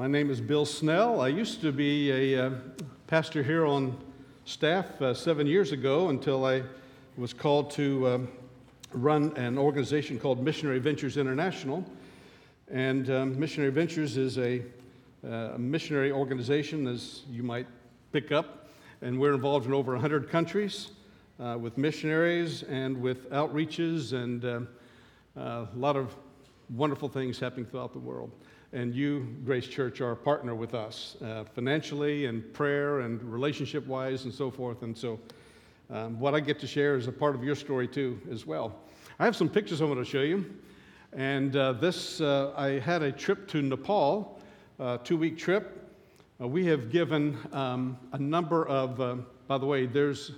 My name is Bill Snell. I used to be a uh, pastor here on staff uh, seven years ago until I was called to um, run an organization called Missionary Ventures International. And um, Missionary Ventures is a, uh, missionary organization, as you might pick up, and we're involved in over 100 countries uh, with missionaries and with outreaches and uh, a lot of wonderful things happening throughout the world. And you, Grace Church, are a partner with us uh, financially and prayer and relationship wise and so forth. And so, um, what I get to share is a part of your story too, as well. I have some pictures I want to show you. And uh, this, uh, I had a trip to Nepal, a two week trip. Uh, we have given um, a number of, uh, by the way, there's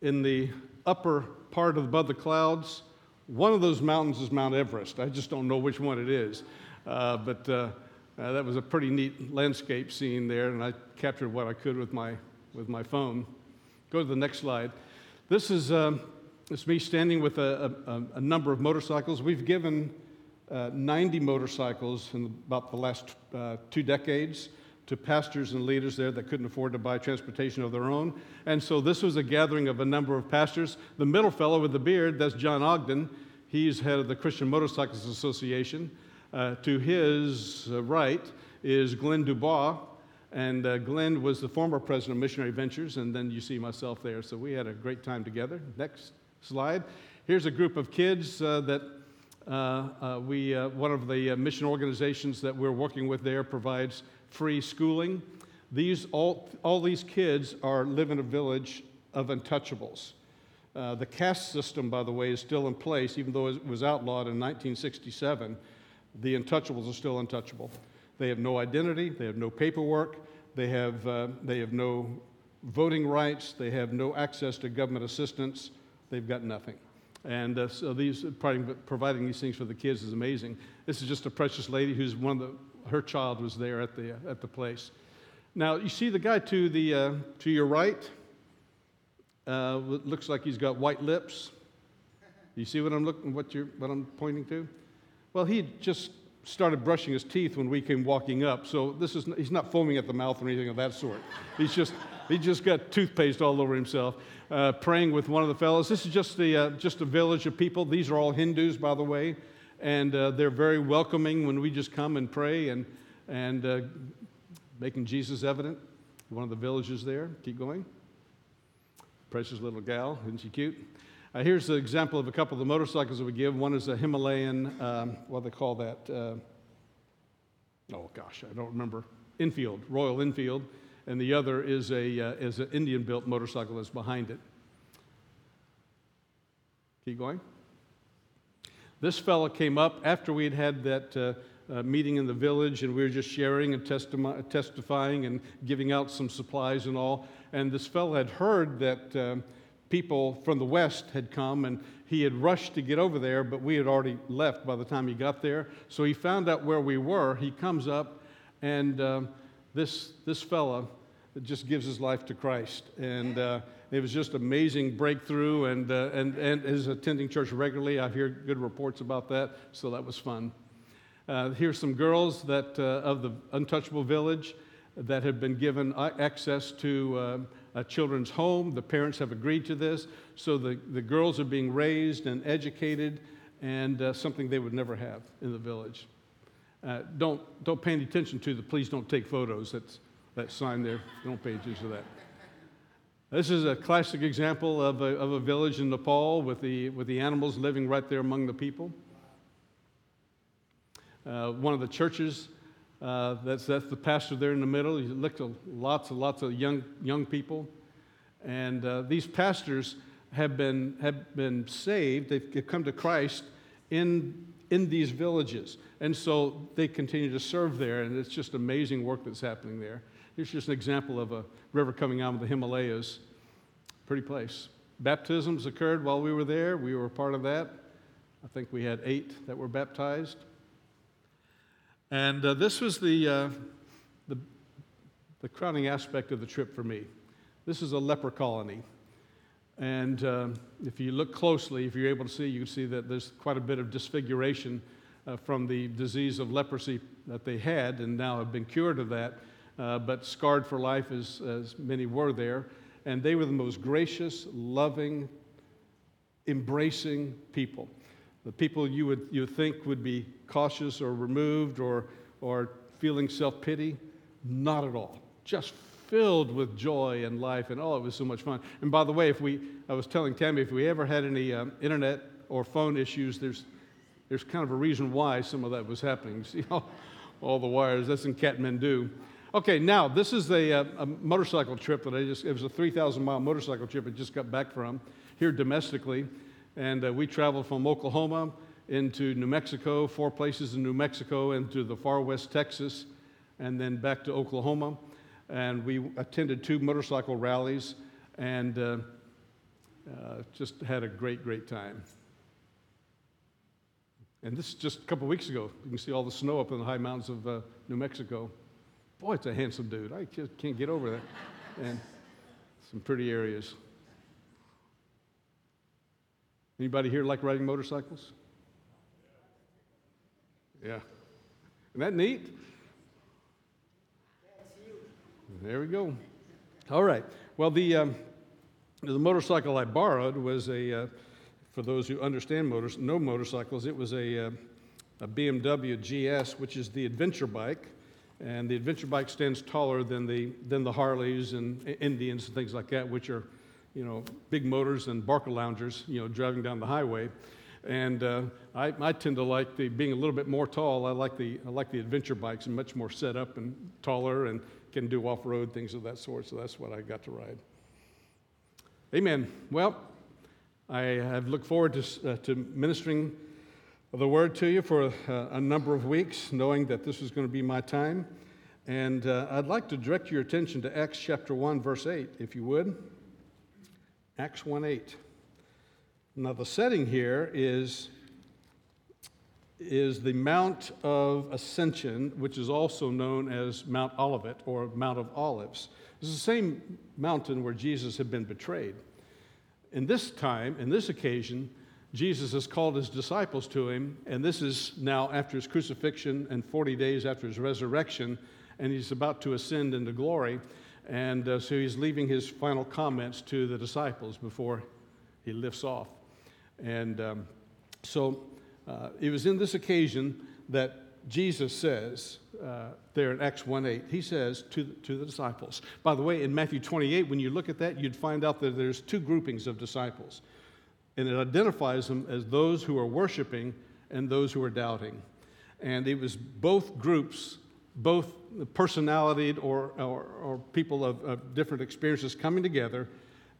in the upper part of above the clouds, one of those mountains is Mount Everest. I just don't know which one it is. Uh, but uh, uh, that was a pretty neat landscape scene there, and I captured what I could with my, with my phone. Go to the next slide. This is um, it's me standing with a, a, a, number of motorcycles. We've given uh, 90 motorcycles in about the last uh, two decades to pastors and leaders there that couldn't afford to buy transportation of their own. And so this was a gathering of a number of pastors. The middle fellow with the beard, that's John Ogden. He's head of the Christian Motorcycles Association. Uh, to his uh, right is Glenn Dubois. And uh, Glenn was the former president of Missionary Ventures, and then you see myself there. So we had a great time together. Next slide. Here's a group of kids uh, that uh, we, one of the mission organizations that we're working with there provides free schooling. These, all, all these kids are live in a village of untouchables. Uh, the caste system, by the way, is still in place, even though it was outlawed in 1967. The untouchables are still untouchable. They have no identity, they have no paperwork, they have, uh, they have no voting rights, they have no access to government assistance, they've got nothing. And uh, so these providing these things for the kids is amazing. This is just a precious lady who's one of the her child was there at the, at the place. Now, you see the guy to, the, uh, to your right? Uh, looks like he's got white lips. You see what I'm looking, what, you're, what I'm pointing to? Well, he just started brushing his teeth when we came walking up. So this is, he's not foaming at the mouth or anything of that sort. He's just, he just got toothpaste all over himself, uh, praying with one of the fellows. This is just, the, uh, just a village of people. These are all Hindus, by the way and uh, they're very welcoming when we just come and pray and, and uh, making Jesus evident. One of the villages there. Keep going. Precious little gal, isn't she cute? Uh, here's an example of a couple of the motorcycles that we give. One is a Himalayan, um, what do they call that? Uh, oh gosh, I don't remember. Enfield, Royal Enfield, and the other is a uh, is an Indian-built motorcycle that's behind it. Keep going. This fellow came up after we had had that uh, uh, meeting in the village and we were just sharing and testi- testifying and giving out some supplies and all. And this fellow had heard that um, people from the west had come and he had rushed to get over there, but we had already left by the time he got there. So he found out where we were. He comes up and um, this, this fellow just gives his life to Christ. And uh, it was just amazing breakthrough, and, uh, and, and is attending church regularly. I hear good reports about that, so that was fun. Uh, here's some girls that, uh, of the Untouchable Village that have been given access to uh, a children's home. The parents have agreed to this, so the, the girls are being raised and educated, and uh, something they would never have in the village. Uh, don't, don't pay any attention to the please don't take photos. That's that sign there. Don't pay attention to that. This is a classic example of a, of a village in Nepal with the, with the animals living right there among the people. Uh, one of the churches, uh, that's, that's the pastor there in the middle. He looked at lots and lots of young, young people. And uh, these pastors have been, have been saved, they've come to Christ in, in these villages. And so they continue to serve there, and it's just amazing work that's happening there. Here's just an example of a river coming out of the Himalayas. Pretty place. Baptisms occurred while we were there. We were a part of that. I think we had eight that were baptized. And uh, this was the, uh, the, the, crowning aspect of the trip for me. This is a leper colony. And uh, if you look closely, if you're able to see, you can see that there's quite a bit of disfiguration uh, from the disease of leprosy that they had and now have been cured of that, uh, but scarred for life as, as many were there. And they were the most gracious, loving, embracing people. The people you would, you think would be cautious or removed or, or feeling self pity, not at all. Just filled with joy and life, and oh, it was so much fun. And by the way, if we, I was telling Tammy, if we ever had any um, internet or phone issues, there's, there's kind of a reason why some of that was happening. See all, all the wires, that's in Kathmandu. Okay, now this is a, a, uh, a motorcycle trip that I just, it was a 3,000 mile motorcycle trip I just got back from here domestically. And uh, we traveled from Oklahoma into New Mexico, four places in New Mexico, into the far west Texas, and then back to Oklahoma. And we attended two motorcycle rallies and uh, uh, just had a great, great time. And this is just a couple weeks ago. You can see all the snow up in the high mountains of uh, New Mexico. Boy, it's a handsome dude. I just can't get over that. And some pretty areas. Anybody here like riding motorcycles? Yeah. Isn't that neat? There we go. All right. Well, the, um, the motorcycle I borrowed was a, uh, for those who understand motors, know motorcycles, it was a, uh, a BMW GS, which is the adventure bike. And the adventure bike stands taller than the, than the Harleys and Indians and things like that, which are, you know, big motors and barker Barcalounger, you know, driving down the highway. And uh, I, I, tend to like the being a little bit more tall. I like the I like the adventure bikes and much more set up and taller and can do off-road things of that sort. So that's what I got to ride. Amen. Well, I have looked forward to, uh, to ministering the word to you for uh, a number of weeks, knowing that this was going to be my time. And uh, I'd like to direct your attention to Acts chapter 1, verse 8, if you would. Acts 1 8. Now, the setting here is, is the Mount of Ascension, which is also known as Mount Olivet or Mount of Olives. It's the same mountain where Jesus had been betrayed. In this time, in this occasion, Jesus has called his disciples to him, and this is now after his crucifixion and 40 days after his resurrection, and he's about to ascend into glory. And uh, so he's leaving his final comments to the disciples before he lifts off. And um, so uh, it was in this occasion that Jesus says, uh, there in Acts 1 8, he says to, to the disciples. By the way, in Matthew 28, when you look at that, you'd find out that there's two groupings of disciples. And it identifies them as those who are worshiping and those who are doubting. And it was both groups, both personality or, or, or people of, of different experiences coming together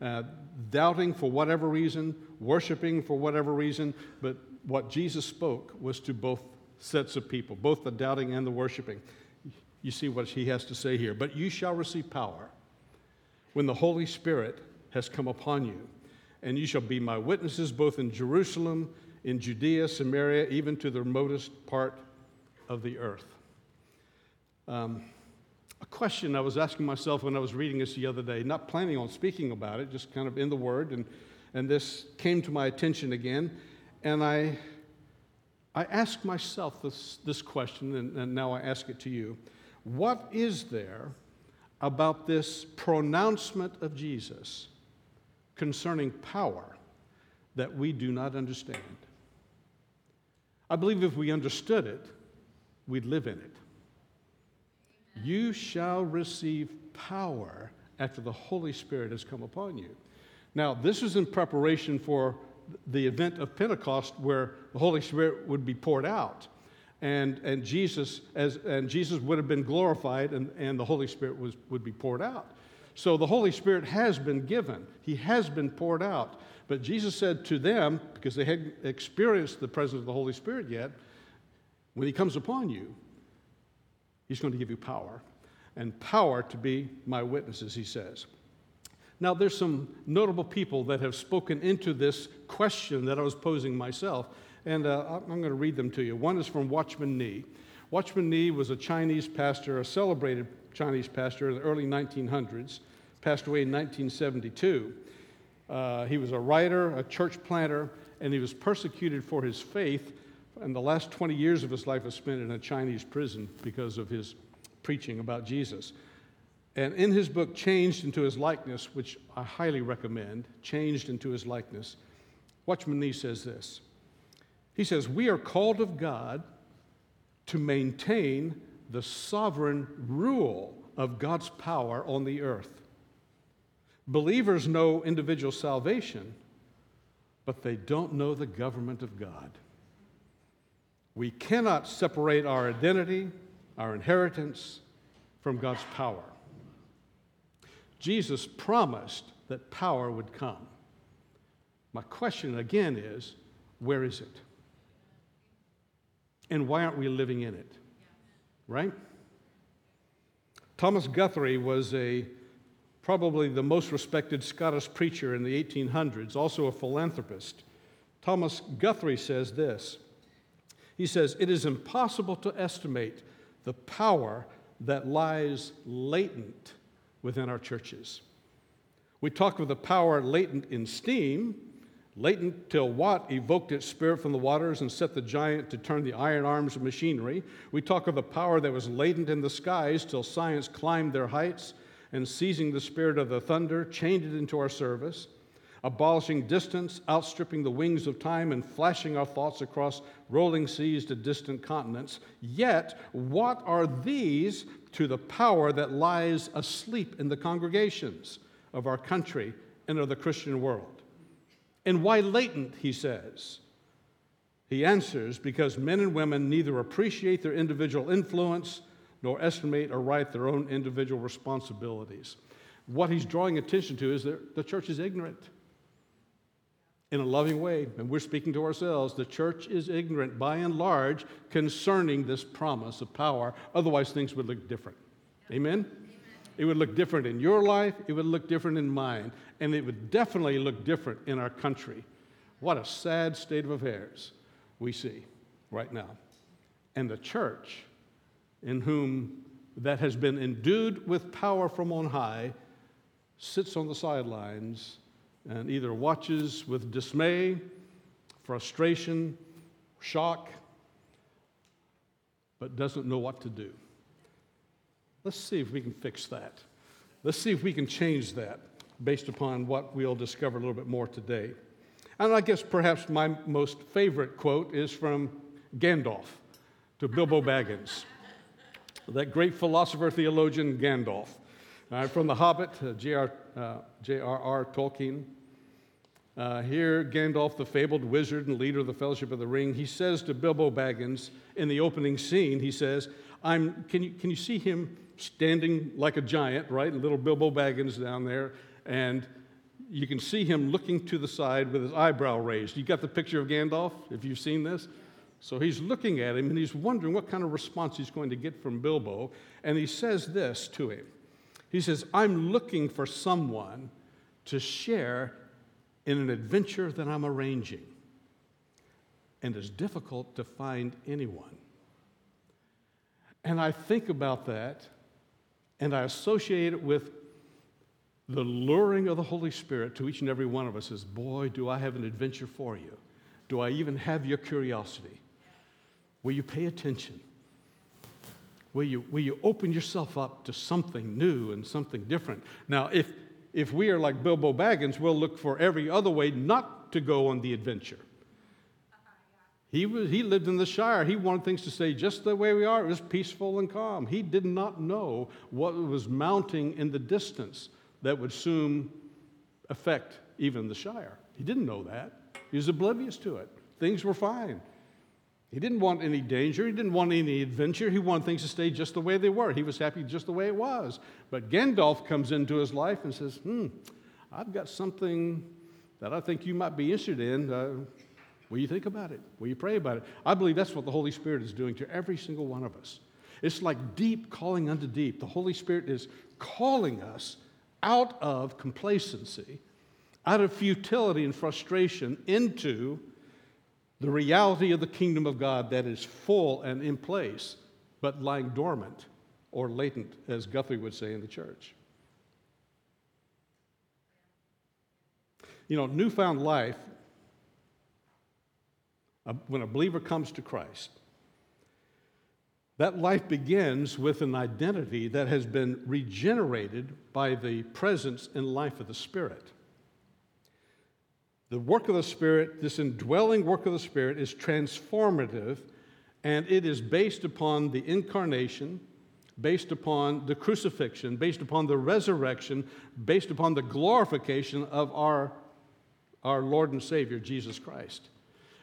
uh, doubting for whatever reason, worshiping for whatever reason, but what Jesus spoke was to both sets of people, both the doubting and the worshiping. You see what he has to say here. But you shall receive power when the Holy Spirit has come upon you, and you shall be my witnesses both in Jerusalem, in Judea, Samaria, even to the remotest part of the earth. Um, a question I was asking myself when I was reading this the other day, not planning on speaking about it, just kind of in the Word, and, and this came to my attention again. And I, I asked myself this, this question, and, and now I ask it to you. What is there about this pronouncement of Jesus concerning power that we do not understand? I believe if we understood it, we'd live in it. You shall receive power after the Holy Spirit has come upon you. Now, this is in preparation for the event of Pentecost where the Holy Spirit would be poured out. And, and, Jesus, as, and Jesus would have been glorified, and, and the Holy Spirit was, would be poured out. So the Holy Spirit has been given, He has been poured out. But Jesus said to them, because they hadn't experienced the presence of the Holy Spirit yet, when He comes upon you, He's going to give you power, and power to be my witnesses, he says. Now, there's some notable people that have spoken into this question that I was posing myself, and uh, I'm going to read them to you. One is from Watchman Nee. Watchman Nee was a Chinese pastor, a celebrated Chinese pastor in the early 1900s, passed away in 1972. Uh, he was a writer, a church planter, and he was persecuted for his faith and the last 20 years of his life was spent in a Chinese prison because of his preaching about Jesus. And in his book, Changed into His Likeness, which I highly recommend, Changed into His Likeness, Watchman Nee says this. He says, We are called of God to maintain the sovereign rule of God's power on the earth. Believers know individual salvation, but they don't know the government of God. We cannot separate our identity, our inheritance, from God's power. Jesus promised that power would come. My question again is where is it? And why aren't we living in it? Right? Thomas Guthrie was a probably the most respected Scottish preacher in the 1800s, also a philanthropist. Thomas Guthrie says this. He says, It is impossible to estimate the power that lies latent within our churches. We talk of the power latent in steam, latent till Watt evoked its spirit from the waters and set the giant to turn the iron arms of machinery. We talk of the power that was latent in the skies till science climbed their heights and seizing the spirit of the thunder, chained it into our service abolishing distance, outstripping the wings of time, and flashing our thoughts across rolling seas to distant continents. Yet, what are these to the power that lies asleep in the congregations of our country and of the Christian world? And why latent, he says? He answers because men and women neither appreciate their individual influence nor estimate or right their own individual responsibilities. What he's drawing attention to is that the church is ignorant in a loving way, and we're speaking to ourselves, the church is ignorant by and large concerning this promise of power. Otherwise, things would look different. Amen? It would look different in your life, it would look different in mine, and it would definitely look different in our country. What a sad state of affairs we see right now. And the church, in whom that has been endued with power from on high, sits on the sidelines and either watches with dismay, frustration, shock, but doesn't know what to do. Let's see if we can fix that. Let's see if we can change that based upon what we'll discover a little bit more today. And I guess perhaps my most favorite quote is from Gandalf to Bilbo Baggins, that great philosopher theologian Gandalf. Uh, from The Hobbit, uh, J.R.R. Uh, Tolkien. Uh, here, Gandalf, the fabled wizard and leader of the Fellowship of the Ring, he says to Bilbo Baggins in the opening scene, he says, I'm, can, you, can you see him standing like a giant, right? Little Bilbo Baggins down there. And you can see him looking to the side with his eyebrow raised. You got the picture of Gandalf, if you've seen this? So he's looking at him and he's wondering what kind of response he's going to get from Bilbo. And he says this to him He says, I'm looking for someone to share in an adventure that I'm arranging. And it's difficult to find anyone. And I think about that and I associate it with the luring of the Holy Spirit to each and every one of us is boy, do I have an adventure for you. Do I even have your curiosity? Will you pay attention? Will you, will you open yourself up to something new and something different? Now, if, if we are like Bilbo Baggins, we'll look for every other way not to go on the adventure. He, was, he lived in the Shire. He wanted things to stay just the way we are. It was peaceful and calm. He did not know what was mounting in the distance that would soon affect even the Shire. He didn't know that. He was oblivious to it. Things were fine. He didn't want any danger. He didn't want any adventure. He wanted things to stay just the way they were. He was happy just the way it was. But Gandalf comes into his life and says, Hmm, I've got something that I think you might be interested in. Uh, will you think about it? Will you pray about it? I believe that's what the Holy Spirit is doing to every single one of us. It's like deep calling unto deep. The Holy Spirit is calling us out of complacency, out of futility and frustration, into the reality of the kingdom of God that is full and in place, but lying dormant or latent, as Guthrie would say in the church. You know, newfound life when a believer comes to Christ, that life begins with an identity that has been regenerated by the presence and life of the Spirit. The work of the Spirit, this indwelling work of the Spirit, is transformative and it is based upon the incarnation, based upon the crucifixion, based upon the resurrection, based upon the glorification of our, our Lord and Savior, Jesus Christ.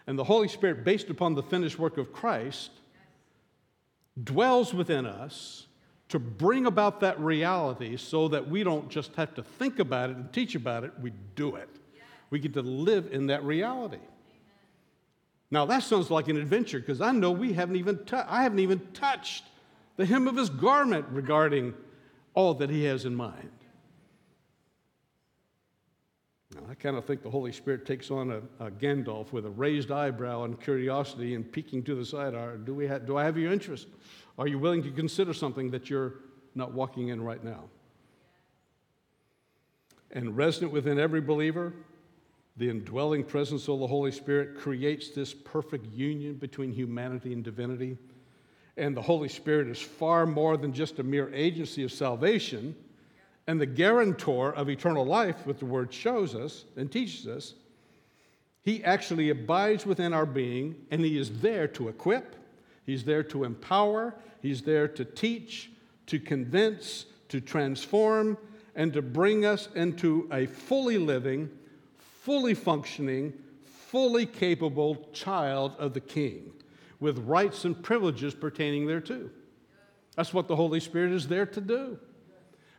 And the Holy Spirit, based upon the finished work of Christ, dwells within us to bring about that reality so that we don't just have to think about it and teach about it, we do it. We get to live in that reality. Now that sounds like an adventure because I know we haven't even tu- I haven't even touched the hem of his garment regarding all that he has in mind. Now, I kind of think the Holy Spirit takes on a, a, Gandalf with a raised eyebrow and curiosity and peeking to the side. Are, Do, we ha- do I have your interest? Are you willing to consider something that you're not walking in right now? And resident within every believer, the indwelling presence of the Holy Spirit creates this perfect union between humanity and divinity. And the Holy Spirit is far more than just a mere agency of salvation and the guarantor of eternal life, what the Word shows us and teaches us. He actually abides within our being, and He is there to equip, He's there to empower, He's there to teach, to convince, to transform, and to bring us into a fully living, fully functioning, fully capable child of the King with rights and privileges pertaining thereto. That's what the Holy Spirit is there to do.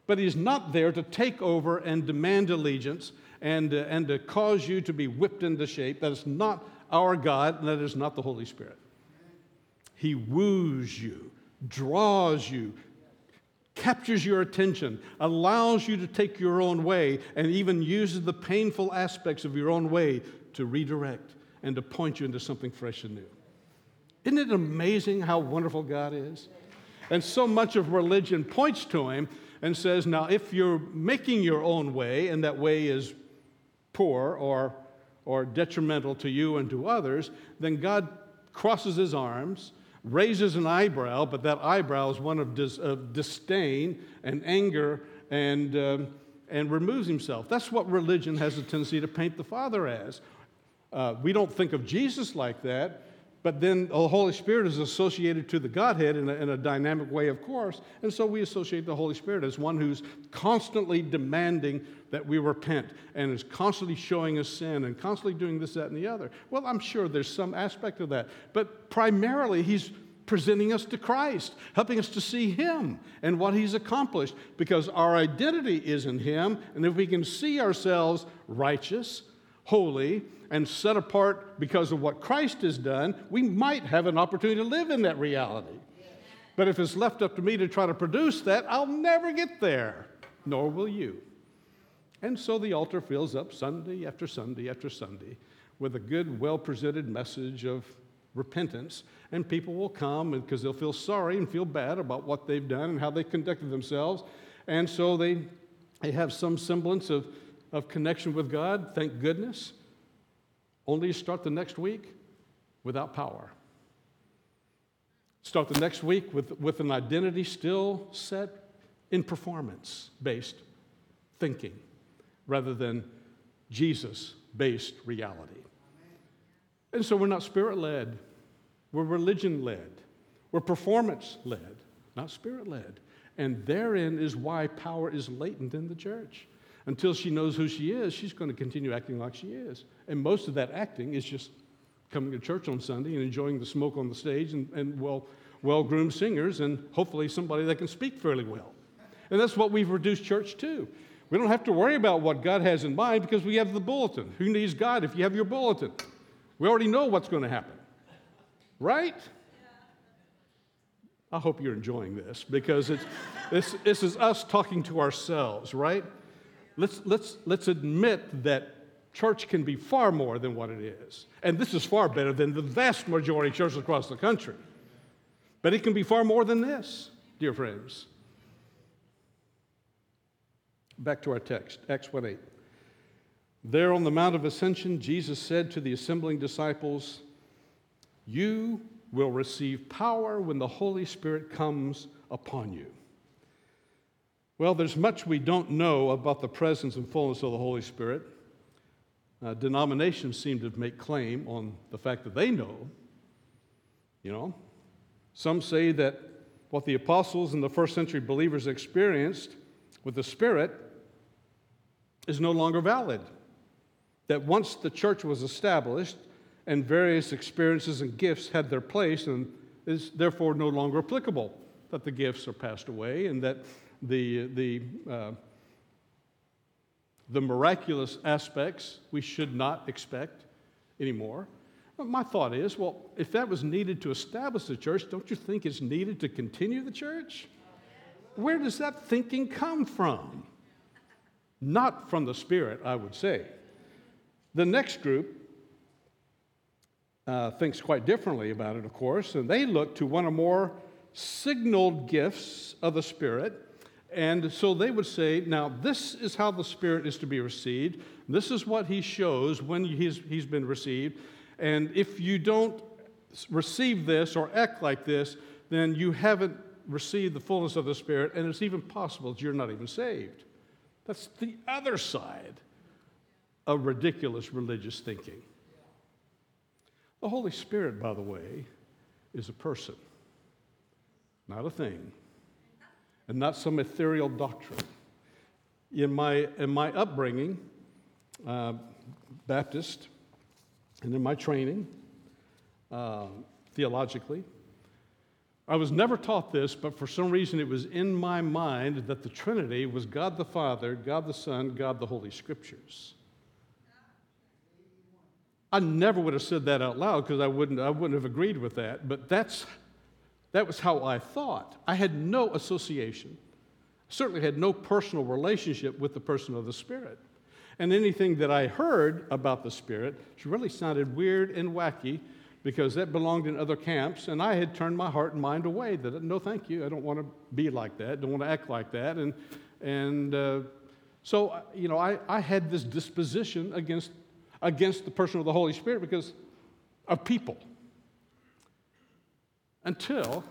But He's not there to take over and demand allegiance and, uh, and to cause you to be whipped into shape. That is not our God, and that is not the Holy Spirit. He woos you, draws you, captures your attention, allows you to take your own way, and even uses the painful aspects of your own way to redirect and to point you into something fresh and new. Isn't it amazing how wonderful God is? And so much of religion points to Him and says, now, if you're making your own way, and that way is poor or, or detrimental to you and to others, then God crosses His arms raises an eyebrow, but that eyebrow is one of, dis, of disdain and anger and, um, and removes himself. That's what religion has a tendency to paint the Father as. Uh, we don't think of Jesus like that, but then the Holy Spirit is associated to the Godhead in a, in a, dynamic way, of course. And so we associate the Holy Spirit as one who's constantly demanding that we repent and is constantly showing us sin and constantly doing this, that, and the other. Well, I'm sure there's some aspect of that. But primarily, He's presenting us to Christ, helping us to see Him and what He's accomplished because our identity is in Him. And if we can see ourselves righteous, holy, and set apart because of what Christ has done, we might have an opportunity to live in that reality. But if it's left up to me to try to produce that, I'll never get there, nor will you. And so the altar fills up Sunday after Sunday after Sunday with a good, well presented message of repentance. And people will come because they'll feel sorry and feel bad about what they've done and how they conducted themselves. And so they, they have some semblance of, of connection with God, thank goodness only start the next week without power. Start the next week with, with an identity still set in performance based thinking rather than Jesus based reality. And so we're not spirit led, we're religion led, we're performance led, not spirit led. And therein is why power is latent in the church. Until she knows who she is, she's going to continue acting like she is. And most of that acting is just coming to church on Sunday and enjoying the smoke on the stage and, and well, well groomed singers and hopefully somebody that can speak fairly well. And that's what we've reduced church to. We don't have to worry about what God has in mind because we have the bulletin. Who needs God if you have your bulletin? We already know what's going to happen. Right? I hope you're enjoying this because it's, this, this is us talking to ourselves, right? let's, let's, let's admit that church can be far more than what it is. And this is far better than the vast majority of churches across the country. But it can be far more than this, dear friends. Back to our text, Acts 1 8. There on the Mount of Ascension, Jesus said to the assembling disciples, You will receive power when the Holy Spirit comes upon you. Well, there's much we don't know about the presence and fullness of the Holy Spirit. Uh, denominations seem to make claim on the fact that they know. You know, some say that what the apostles and the first century believers experienced with the Spirit is no longer valid. That once the church was established and various experiences and gifts had their place and is therefore no longer applicable, that the gifts are passed away and that the, the, uh, the miraculous aspects we should not expect anymore. But my thought is well, if that was needed to establish the church, don't you think it's needed to continue the church? Where does that thinking come from? Not from the Spirit, I would say. The next group uh, thinks quite differently about it, of course, and they look to one or more signaled gifts of the Spirit. And so they would say, now, this is how the Spirit is to be received. This is what He shows when he's, he's been received. And if you don't receive this or act like this, then you haven't received the fullness of the Spirit, and it's even possible that you're not even saved. That's the other side of ridiculous religious thinking. The Holy Spirit, by the way, is a person, not a thing, and not some ethereal doctrine. In my, in my upbringing, uh, Baptist, and in my training, uh, theologically, I was never taught this, but for some reason it was in my mind that the Trinity was God the Father, God the Son, God the Holy Scriptures. I never would have said that out loud because I wouldn't, I wouldn't have agreed with that, but that's, that was how I thought. I had no association, certainly had no personal relationship with the person of the Spirit. And anything that I heard about the Spirit really sounded weird and wacky because that belonged in other camps, and I had turned my heart and mind away. That no, thank you, I don't want to be like that, don't want to act like that, and and uh, so you know, I, I had this disposition against against the person of the Holy Spirit because of people. Until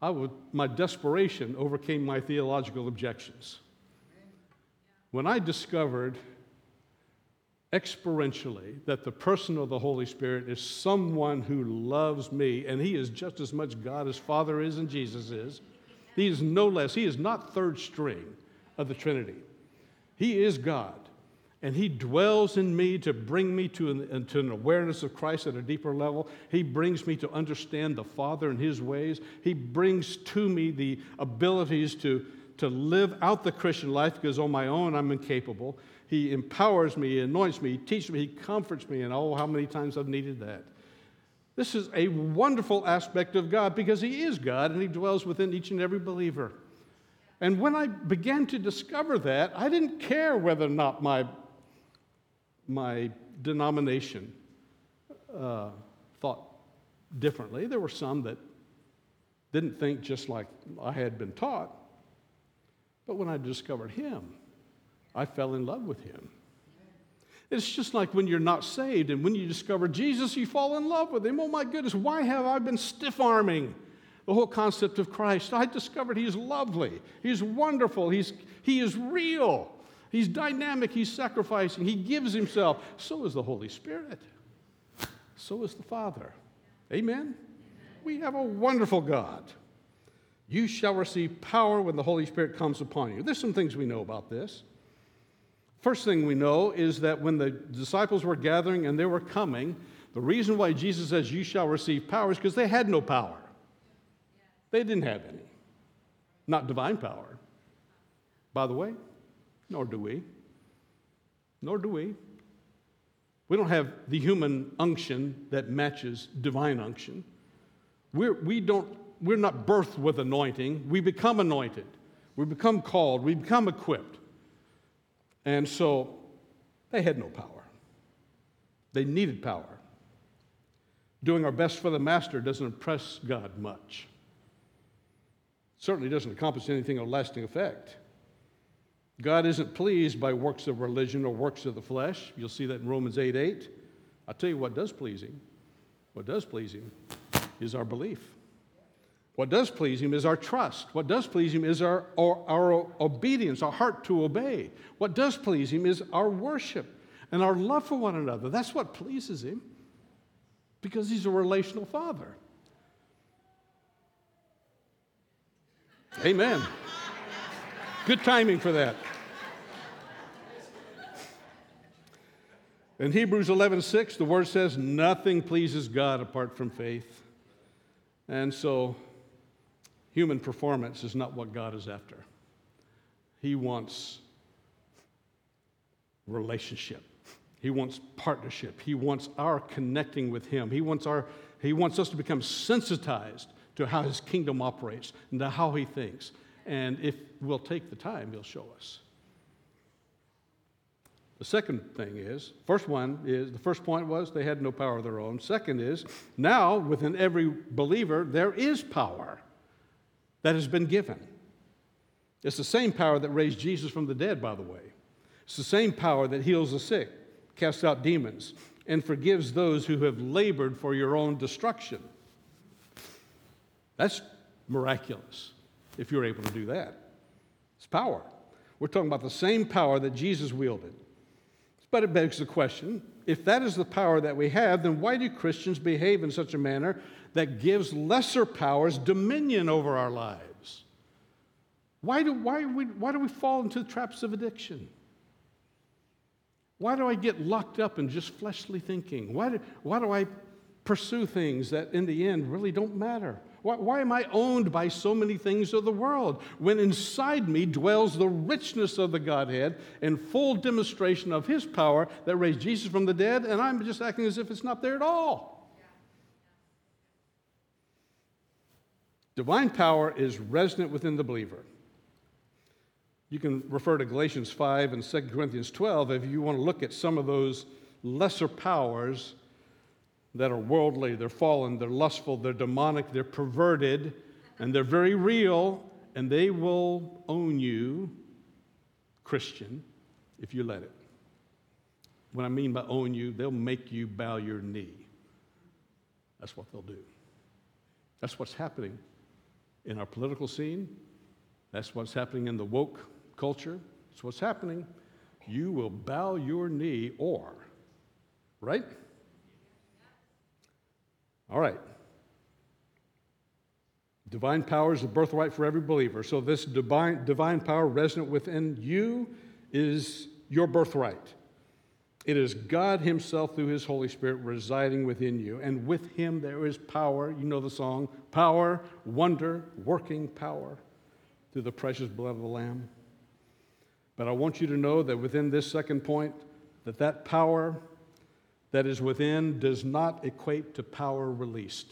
I would, my desperation overcame my theological objections. When I discovered experientially that the person of the Holy Spirit is someone who loves me, and he is just as much God as Father is and Jesus is, he is no less, he is not third string of the Trinity. He is God. And He dwells in me to bring me to an, to an awareness of Christ at a deeper level. He brings me to understand the Father and His ways. He brings to me the abilities to, to live out the Christian life because on my own I'm incapable. He empowers me, He anoints me, He teaches me, He comforts me, and oh, how many times I've needed that. This is a wonderful aspect of God because He is God and He dwells within each and every believer. And when I began to discover that, I didn't care whether or not my my denomination uh, thought differently. There were some that didn't think just like I had been taught. But when I discovered Him, I fell in love with Him. It's just like when you're not saved and when you discover Jesus, you fall in love with Him. Oh my goodness, why have I been stiff arming the whole concept of Christ? I discovered He's lovely, He's wonderful, He's, He is real. He's dynamic, he's sacrificing, he gives himself. So is the Holy Spirit. So is the Father. Amen? We have a wonderful God. You shall receive power when the Holy Spirit comes upon you. There's some things we know about this. First thing we know is that when the disciples were gathering and they were coming, the reason why Jesus says, You shall receive power is because they had no power. They didn't have any, not divine power. By the way, nor do we. Nor do we. We don't have the human unction that matches divine unction. We're, we don't, we're not birthed with anointing. We become anointed. We become called. We become equipped. And so they had no power. They needed power. Doing our best for the master doesn't impress God much. Certainly doesn't accomplish anything of lasting effect. God isn't pleased by works of religion or works of the flesh. You'll see that in Romans 8 8. I'll tell you what does please him What does please Him is our belief. What does please Him is our trust. What does please Him is our, our, our obedience, our heart to obey. What does please Him is our worship and our love for one another. That's what pleases Him because He's a relational Father. Amen. Good timing for that. In Hebrews 11:6, the word says, "Nothing pleases God apart from faith." And so, human performance is not what God is after. He wants relationship. He wants partnership. He wants our connecting with Him. He wants, our, he wants us to become sensitized to how His kingdom operates and to how He thinks. And if we'll take the time, He'll show us. The second thing is, first one is, the first point was they had no power of their own. Second is, now within every believer, there is power that has been given. It's the same power that raised Jesus from the dead, by the way. It's the same power that heals the sick, casts out demons, and forgives those who have labored for your own destruction. That's miraculous if you're able to do that. It's power. We're talking about the same power that Jesus wielded. But it begs the question if that is the power that we have, then why do Christians behave in such a manner that gives lesser powers dominion over our lives? Why do, why, we, why do we fall into the traps of addiction? Why do I get locked up in just fleshly thinking? Why do, why do I pursue things that in the end really don't matter? Why, why, am I owned by so many things of the world when inside me dwells the richness of the Godhead and full demonstration of His power that raised Jesus from the dead, and I'm just acting as if it's not there at all? Divine power is resonant within the believer. You can refer to Galatians 5 and 2 Corinthians 12 if you want to look at some of those lesser powers that are worldly, they're fallen, they're lustful, they're demonic, they're perverted, and they're very real, and they will own you, Christian, if you let it. What I mean by own you, they'll make you bow your knee. That's what they'll do. That's what's happening in our political scene. That's what's happening in the woke culture. That's what's happening. You will bow your knee or, right? All right. Divine power is the birthright for every believer. So, this divine, divine power resident within you is your birthright. It is God Himself through His Holy Spirit residing within you. And with Him there is power. You know the song power, wonder, working power through the precious blood of the Lamb. But I want you to know that within this second point, that that power that is within does not equate to power released.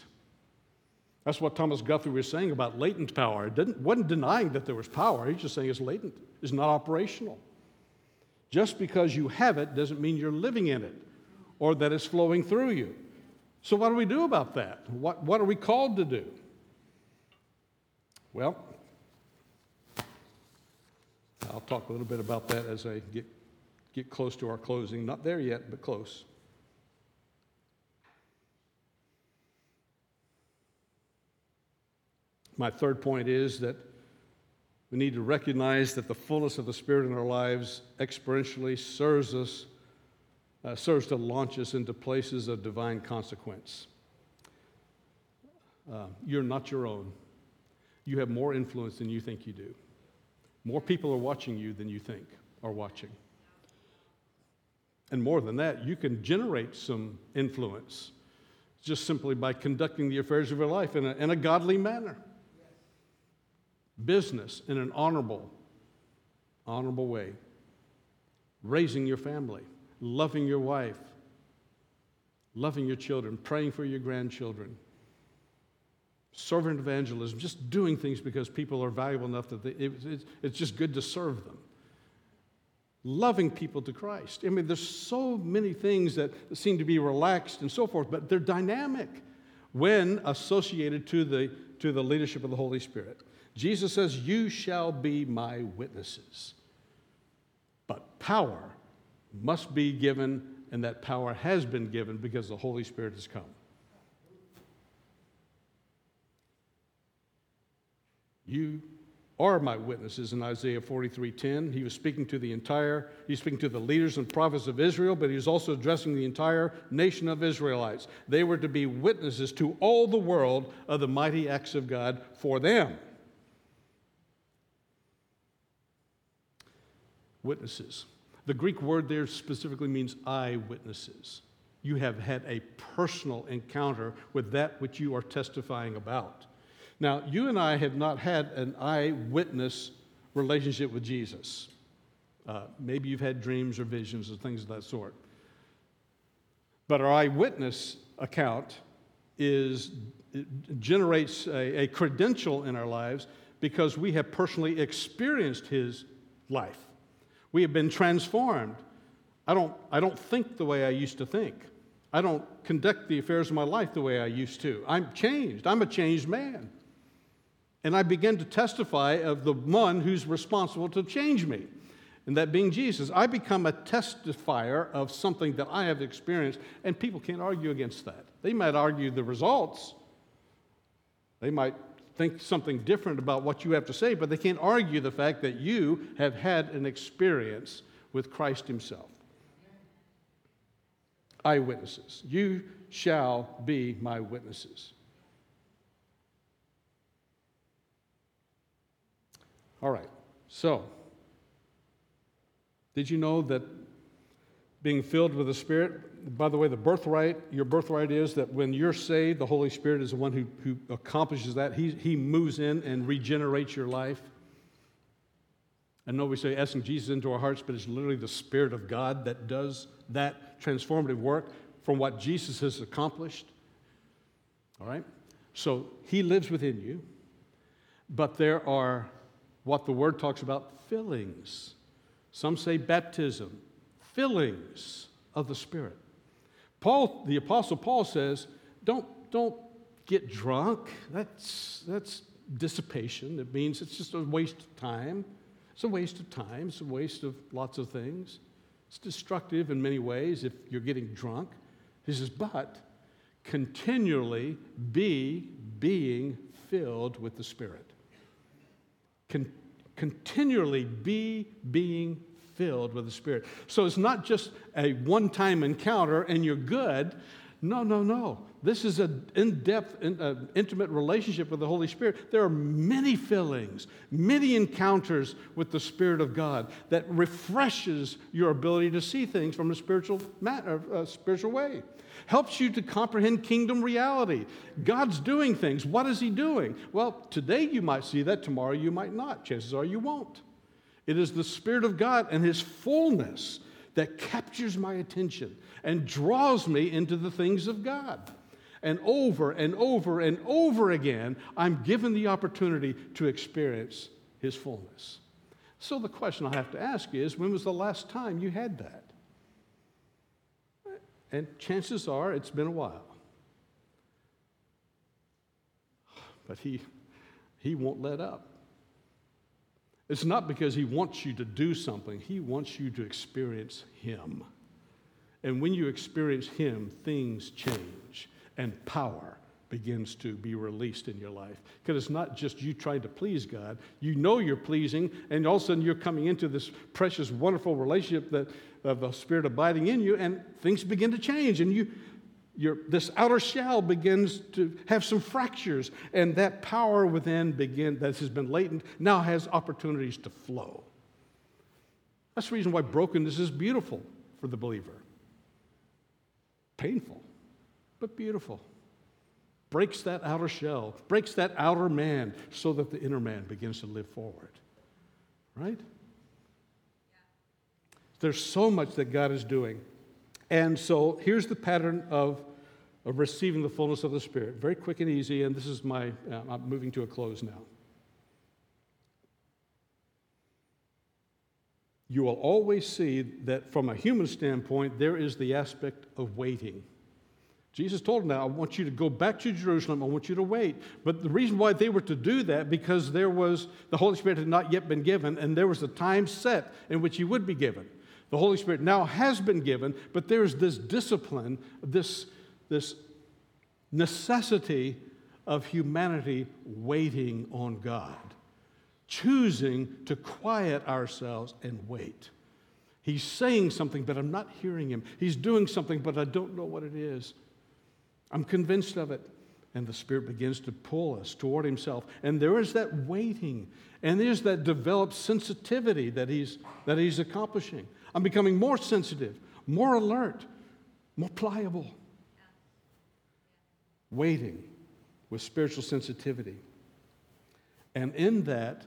That's what Thomas Guthrie was saying about latent power. It didn't, wasn't denying that there was power, he's just saying it's latent, it's not operational. Just because you have it doesn't mean you're living in it or that it's flowing through you. So, what do we do about that? What, what are we called to do? Well, I'll talk a little bit about that as I get, get close to our closing. Not there yet, but close. My third point is that we need to recognize that the fullness of the Spirit in our lives experientially serves us, uh, serves to launch us into places of divine consequence. Uh, you're not your own. You have more influence than you think you do. More people are watching you than you think are watching. And more than that, you can generate some influence just simply by conducting the affairs of your life in a, in a godly manner business in an honorable, honorable way, raising your family, loving your wife, loving your children, praying for your grandchildren, servant evangelism, just doing things because people are valuable enough that they, it, it, it's just good to serve them. Loving people to Christ. I mean, there's so many things that seem to be relaxed and so forth, but they're dynamic when associated to the, to the leadership of the Holy Spirit. Jesus says, You shall be my witnesses. But power must be given, and that power has been given because the Holy Spirit has come. You are my witnesses in Isaiah 43:10. He was speaking to the entire, he's speaking to the leaders and prophets of Israel, but he was also addressing the entire nation of Israelites. They were to be witnesses to all the world of the mighty acts of God for them. Witnesses. The Greek word there specifically means eyewitnesses. You have had a personal encounter with that which you are testifying about. Now, you and I have not had an eyewitness relationship with Jesus. Uh, maybe you've had dreams or visions or things of that sort. But our eyewitness account is generates a, a credential in our lives because we have personally experienced his life. We have been transformed. I don't, I don't think the way I used to think. I don't conduct the affairs of my life the way I used to. I'm changed. I'm a changed man. And I begin to testify of the one who's responsible to change me, and that being Jesus. I become a testifier of something that I have experienced, and people can't argue against that. They might argue the results, they might think something different about what you have to say, but they can't argue the fact that you have had an experience with Christ Himself. Eyewitnesses. You shall be my witnesses. All right, so, did you know that being filled with the Spirit, by the way, the birthright, your birthright is that when you're saved, the Holy Spirit is the one who, who accomplishes that. He, he moves in and regenerates your life. I know we say asking Jesus into our hearts, but it's literally the Spirit of God that does that transformative work from what Jesus has accomplished. All right? So he lives within you, but there are what the word talks about fillings. Some say baptism, fillings of the Spirit. Paul, the Apostle Paul says, don't, don't get drunk. That's, that's dissipation. It means it's just a waste of time. It's a waste of time. It's a waste of lots of things. It's destructive in many ways if you're getting drunk. He says, but continually be being filled with the Spirit. Con- continually be being filled with the Spirit. So it's not just a one time encounter and you're good. No, no, no. This is an in depth, in, uh, intimate relationship with the Holy Spirit. There are many fillings, many encounters with the Spirit of God that refreshes your ability to see things from a spiritual, matter, uh, spiritual way helps you to comprehend kingdom reality. God's doing things. What is He doing? Well, today you might see that, tomorrow you might not. Chances are you won't. It is the Spirit of God and His fullness that captures my attention and draws me into the things of God. And over and over and over again, I'm given the opportunity to experience His fullness. So the question I have to ask is when was the last time you had that? And chances are it's been a while. But he, he won't let up. It's not because he wants you to do something, he wants you to experience him. And when you experience him, things change and power begins to be released in your life. Because it's not just you trying to please God. You know you're pleasing, and all of a sudden you're coming into this precious, wonderful relationship that of the Spirit abiding in you, and things begin to change, and you your, this outer shell begins to have some fractures, and that power within begin that has been latent now has opportunities to flow. That's the reason why brokenness is beautiful for the believer. Painful, but beautiful breaks that outer shell, breaks that outer man, so that the inner man begins to live forward. Right? There's so much that God is doing. And so here's the pattern of, of receiving the fullness of the Spirit. Very quick and easy, and this is my, uh, I'm moving to a close now. You will always see that from a human standpoint, there is the aspect of waiting. Jesus told them, Now, I want you to go back to Jerusalem. I want you to wait. But the reason why they were to do that, because there was, the Holy Spirit had not yet been given, and there was a time set in which he would be given. The Holy Spirit now has been given, but there's this discipline, this, this necessity of humanity waiting on God. choosing to quiet ourselves and wait. He's saying something, but I'm not hearing him. He's doing something, but I don't know what it is. I'm convinced of it. And the Spirit begins to pull us toward Himself. And there is that waiting, and there's that developed sensitivity that He's, that he's accomplishing. I'm becoming more sensitive, more alert, more pliable. Waiting with spiritual sensitivity. And in that,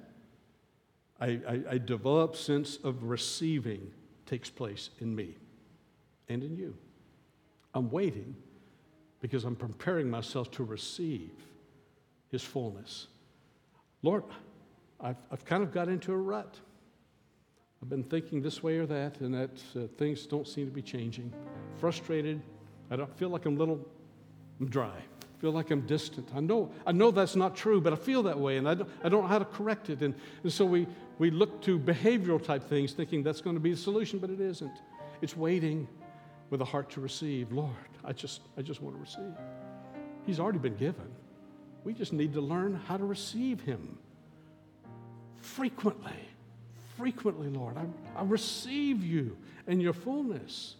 I, I, I develop sense of receiving takes place in me and in you. I'm waiting because I'm preparing myself to receive His fullness. Lord, I've, I've kind of got into a rut. I've been thinking this way or that, and that uh, things don't seem to be changing. Frustrated. I don't feel like I'm little I'm dry. I feel like I'm distant. I know, I know that's not true, but I feel that way, and I don't, I don't know how to correct it. And, and so we, we look to behavioral type things, thinking that's going to be the solution, but it isn't. It's waiting with a heart to receive. Lord, I just, I just want to receive. He's already been given. We just need to learn how to receive Him frequently. Frequently, Lord. I, I receive you in your fullness.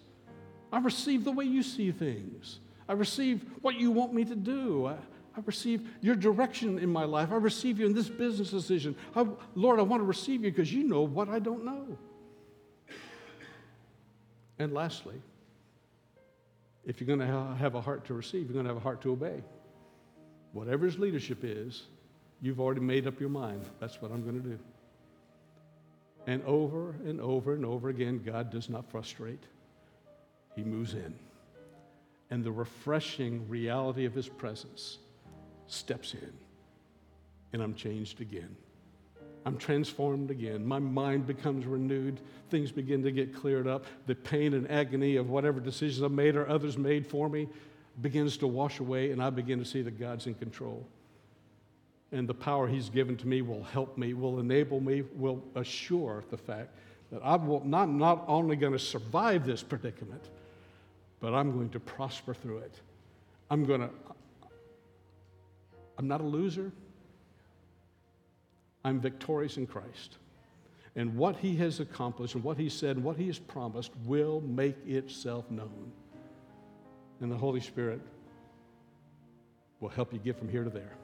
I receive the way you see things. I receive what you want me to do. I, I receive your direction in my life. I receive you in this business decision. I, Lord, I want to receive you because you know what I don't know. And lastly, if you're going to have a heart to receive, you're going to have a heart to obey. Whatever his leadership is, you've already made up your mind. That's what I'm going to do. And over and over and over again, God does not frustrate, He moves in. And the refreshing reality of His presence steps in, and I'm changed again. I'm transformed again. My mind becomes renewed. Things begin to get cleared up. The pain and agony of whatever decisions I made or others made for me begins to wash away, and I begin to see that God's in control. And the power He's given to me will help me, will enable me, will assure the fact that I'm not, not only going to survive this predicament, but I'm going to prosper through it. I'm going to, I'm not a loser. I'm victorious in Christ. And what he has accomplished and what he said and what he has promised will make itself known. And the Holy Spirit will help you get from here to there.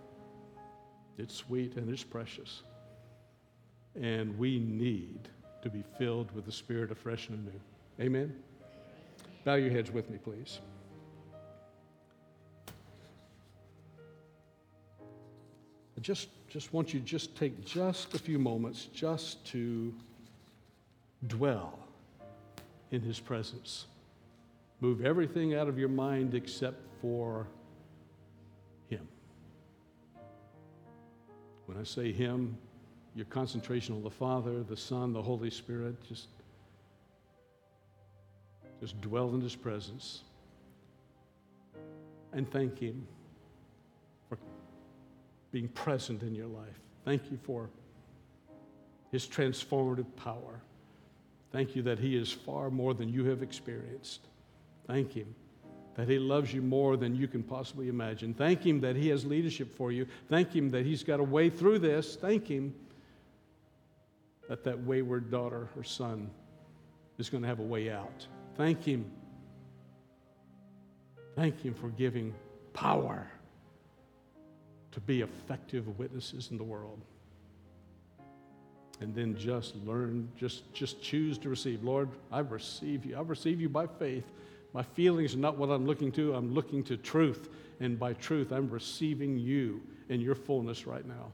It's sweet and it's precious. And we need to be filled with the Spirit of fresh and new. Amen? Bow your heads with me, please. I just just want you to just take just a few moments just to dwell in his presence. Move everything out of your mind except for When I say him, your concentration on the Father, the Son, the Holy Spirit, just, just dwell in his presence and thank him for being present in your life. Thank you for his transformative power. Thank you that he is far more than you have experienced. Thank him that he loves you more than you can possibly imagine. Thank him that he has leadership for you. Thank him that he's got a way through this. Thank him that that wayward daughter or son is going to have a way out. Thank him. Thank him for giving power to be effective witnesses in the world. And then just learn, just, just choose to receive. Lord, I receive you. I receive you by faith. My feelings are not what I'm looking to. I'm looking to truth. And by truth, I'm receiving you in your fullness right now.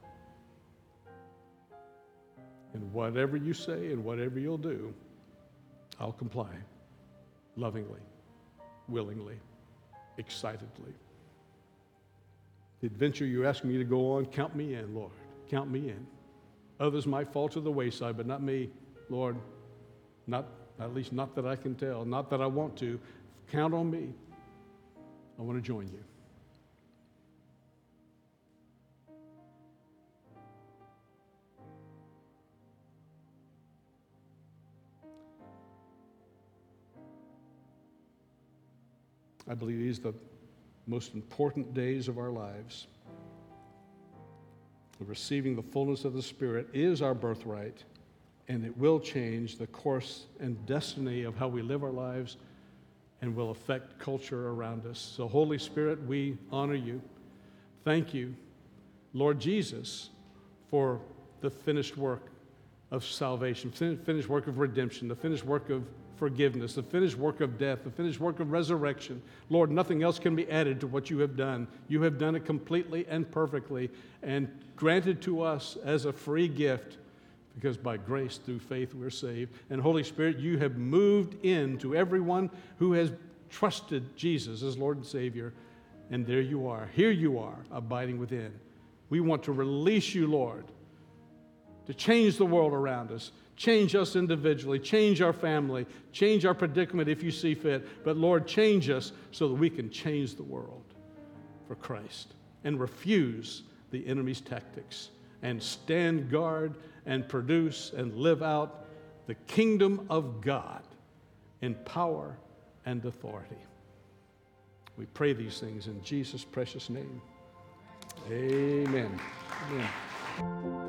And whatever you say and whatever you'll do, I'll comply lovingly, willingly, excitedly. The adventure you ask me to go on, count me in, Lord. Count me in. Others might fall to the wayside, but not me, Lord. Not, at least not that I can tell, not that I want to. Count on me. I want to join you. I believe these are the most important days of our lives. receiving the fullness of the Spirit is our birthright, and it will change the course and destiny of how we live our lives and will affect culture around us. So, Holy Spirit, we honor you. Thank you, Lord Jesus, for the finished work of salvation, finished work of redemption, the finished work of forgiveness, the finished work of death, the finished work of resurrection. Lord, nothing else can be added to what you have done. You have done it completely and perfectly and granted to us as a free gift because by grace through faith we're saved. And Holy Spirit, you have moved into everyone who has trusted Jesus as Lord and Savior. And there you are. Here you are, abiding within. We want to release you, Lord, to change the world around us, change us individually, change our family, change our predicament if you see fit. But Lord, change us so that we can change the world for Christ and refuse the enemy's tactics and stand guard and produce and live out the kingdom of God in power and authority. We pray these things in Jesus' precious name. Amen. Amen.